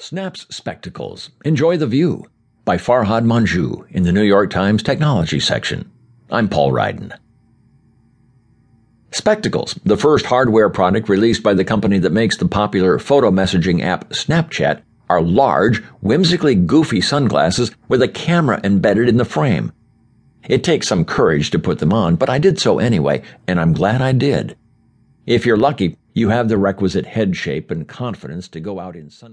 Snap's Spectacles. Enjoy the View by Farhad Manjoo in the New York Times Technology section. I'm Paul Ryden. Spectacles, the first hardware product released by the company that makes the popular photo messaging app Snapchat, are large, whimsically goofy sunglasses with a camera embedded in the frame. It takes some courage to put them on, but I did so anyway, and I'm glad I did. If you're lucky, you have the requisite head shape and confidence to go out in sun.